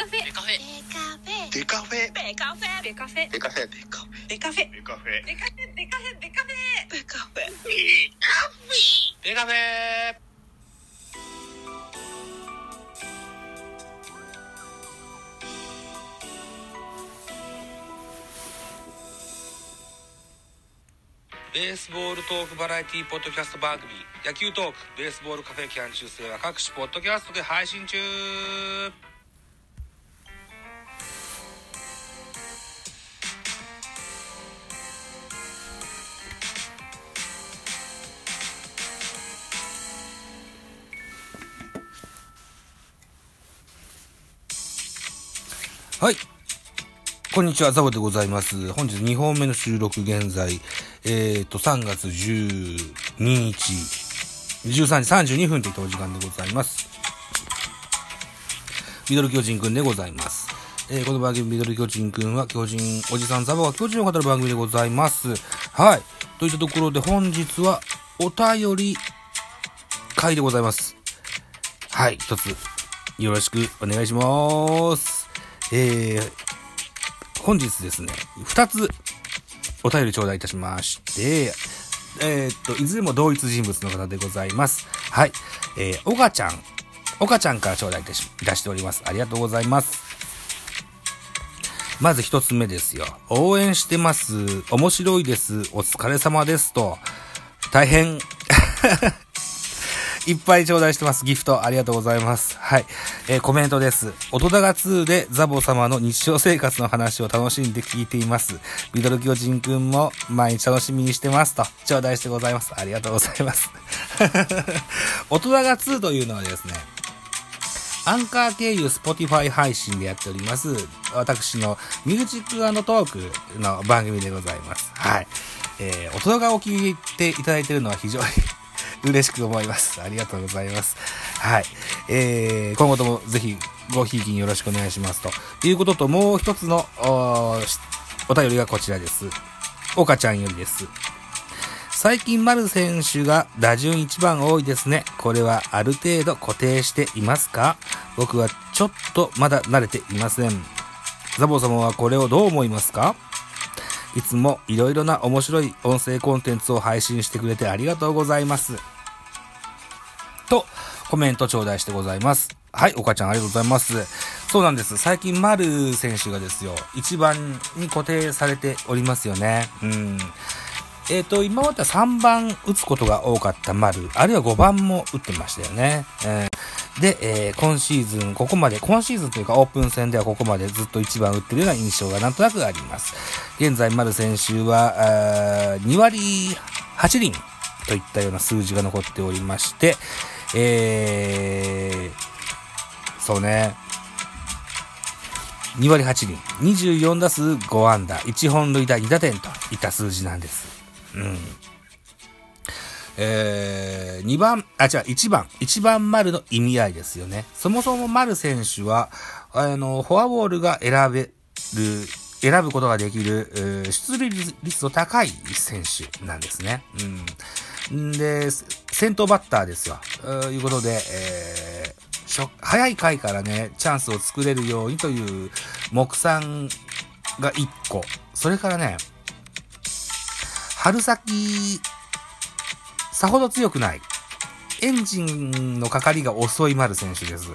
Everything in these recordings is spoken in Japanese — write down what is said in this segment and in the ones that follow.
カフェ。ベカフェ。ベカフェ。ベカフェ。ベカフェ。ベカフェ。ベカフェ。ベカフェベカフェ。ベカフェ。ベカフェ。ベカフェ。ベカフェ。ベカフェ。ベカフェ。ベースボールトークバラエティポッドキャスト番組野球トークベースボールカフェ。キャン中世は各種ポッドキャストで配信中はいこんにちは、ザボでございます。本日2本目の収録現在、えっ、と、3月12日、13時32分といったお時間でございます。ミドル巨人くんでございます。えーこの番組、ミドル巨人くんは、巨人、おじさんザボが巨人を語る番組でございます。はい。といったところで、本日は、お便り会でございます。はい、一つ、よろしくお願いします。えー、本日ですね、二つお便り頂戴いたしまして、えーっと、いずれも同一人物の方でございます。はい。えー、おがちゃん、おかちゃんから頂戴いたしいたしております。ありがとうございます。まず一つ目ですよ。応援してます。面白いです。お疲れ様です。と、大変、いっぱい頂戴してます。ギフトありがとうございます。はい。えーコメントです。音高2でザボ様の日常生活の話を楽しんで聞いています。ミドル巨人くんも毎日楽しみにしてます。と、頂戴してございます。ありがとうございます。音高2というのはですね、アンカー経由 Spotify 配信でやっております、私のミュージックトークの番組でございます。はい。えー、音高を聞いていただいているのは非常に嬉しく思います。ありがとうございます。はい。えー、今後ともぜひごひいきによろしくお願いします。ということと、もう一つのおお便りがこちらです。岡ちゃんよりです。最近丸選手が打順一番多いですね。これはある程度固定していますか？僕はちょっとまだ慣れていません。ザボ様はこれをどう思いますか？いつもいろいろな面白い音声コンテンツを配信してくれてありがとうございます。と、コメント頂戴してございます。はい、岡ちゃんありがとうございます。そうなんです。最近、丸選手がですよ、一番に固定されておりますよね。うん。えっ、と、今までは3番打つことが多かった丸、あるいは5番も打ってましたよね。えーで、えー今シーズン、ここまで、今シーズンというかオープン戦ではここまでずっと1番打ってるような印象がなんとなくあります。現在、丸選手は、2割8厘といったような数字が残っておりまして、えー、そうね、2割8厘、24打数5安打、1本塁打2打点といった数字なんです。うん。えー、2番、あ、違う、1番、1番丸の意味合いですよね。そもそも丸選手は、あの、フォアボールが選べる、選ぶことができる、えー出塁率の高い選手なんですね。うん。で、先頭バッターですよ。ということで、えー、早い回からね、チャンスを作れるようにという目算が1個。それからね、春先、さほど強くない。エンジンのかかりが遅い丸選手です。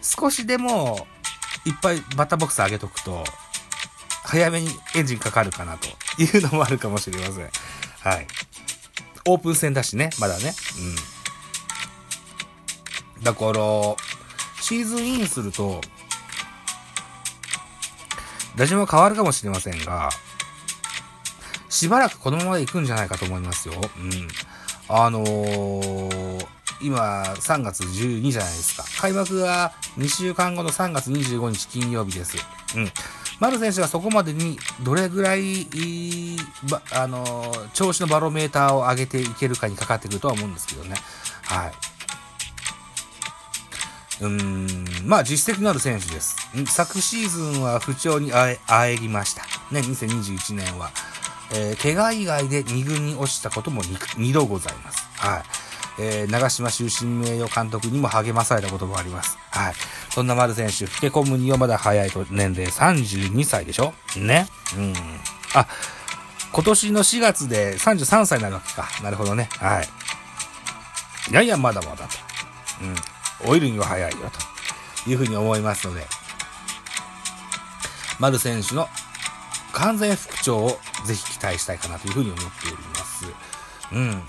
少しでも、いっぱいバッターボックス上げとくと、早めにエンジンかかるかなというのもあるかもしれません。はい。オープン戦だしね、まだね。うん。だから、シーズンインすると、打順は変わるかもしれませんが、しばらくこのままで行くんじゃないかと思いますよ。うん。あのー、今、3月12じゃないですか。開幕が2週間後の3月25日金曜日です。うん。丸選手がそこまでにどれぐらい、ばあのー調子のバロメーターを上げていけるかにかかってくるとは思うんですけどね。はい。うーん、まあ実績のある選手です。昨シーズンは不調にあえ、あえぎました。ね、2021年は。えー怪我以外で2軍に落ちたことも 2, 2度ございます。はい。えー、長島終身名誉監督にも励まされたこともあります。はい。そんな丸選手、老け込むにはまだ早いと年齢32歳でしょ？ね。うん。あ、今年の4月で33歳なるわけか。なるほどね。はい。いやいや、まだまだと。うん。老いるには早いよ、というふうに思いますので、丸選手の完全復調をぜひ期待したいかなというふうに思っております。うん。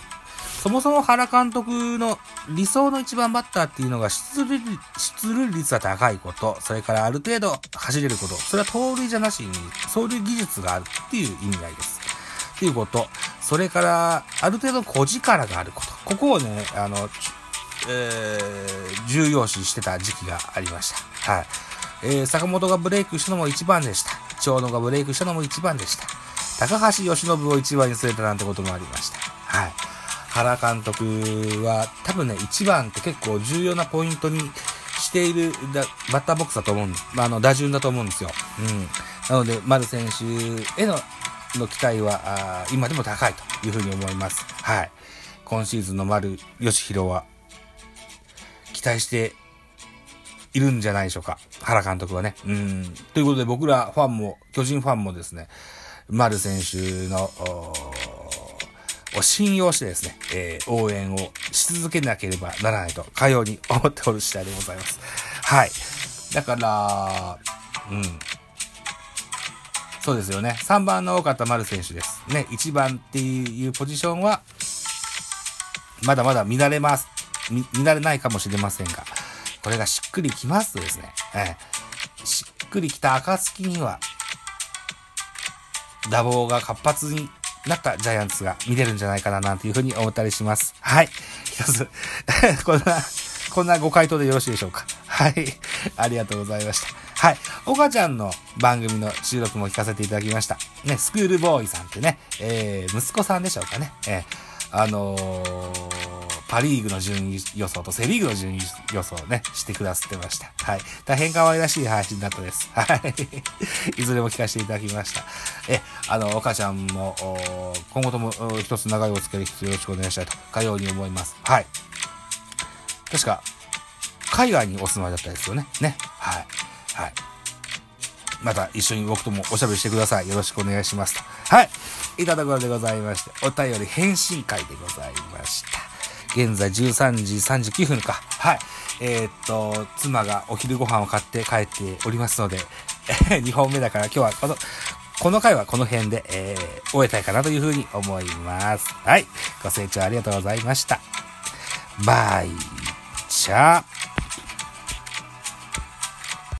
そもそも原監督の理想の一番バッターっていうのが出塁出塁率が高いこと、それからある程度走れること、それは盗塁じゃなしに走塁技術があるっていう意味合いです。っていうこと、それからある程度小力があること、ここをね、あの、えー、重要視してた時期がありました。はい。えー、坂本がブレイクしたのも一番でした。長野がブレイクしたのも一番でした。高橋由伸を一番に据えたなんてこともありました。はい。原監督は多分ね、1番って結構重要なポイントにしているバッターボックスだと思うんで。まあ、あの、打順だと思うんですよ。うん。なので、丸選手へのの期待は今でも高いというふうに思います。はい。今シーズンの丸義弘は期待しているんじゃないでしょうか。原監督はね。うん。ということで僕らファンも、巨人ファンもですね、丸選手の、を信用してですね、えー、応援をし続けなければならないと、かように思っておる次第でございます。はい。だから、うん。そうですよね。3番の大方丸選手です。ね、1番っていうポジションは、まだまだ見られます。見、見られないかもしれませんが、これがしっくりきますとですね、えー、しっくりきた暁には、打棒が活発になったジャイアンツが見れるんじゃないかななんていうふうに思ったりします。はい。一つ こんな、こんなご回答でよろしいでしょうか。はい。ありがとうございました。はい。岡ちゃんの番組の収録も聞かせていただきました。ね、スクールボーイさんってね、えー、息子さんでしょうかね。えー、あのーパリーグの順位予想とセリーグの順位予想をね、してくださってました。はい。大変可愛らしい配信だったです。はい。いずれも聞かせていただきました。え、あの、お母ちゃんも、今後とも一つ長いお付き合いよろしくお願いしたいと、かように思います。はい。確か、海外にお住まいだったですよね。ね。はい。はい。また一緒に僕ともおしゃべりしてください。よろしくお願いします。はい。いただくわけでございまして、お便り返信会でございました。現在13時39分か。はい。えー、っと、妻がお昼ご飯を買って帰っておりますので、2本目だから今日はこの、この回はこの辺で、えー、終えたいかなというふうに思います。はい。ご清聴ありがとうございました。バイチャー。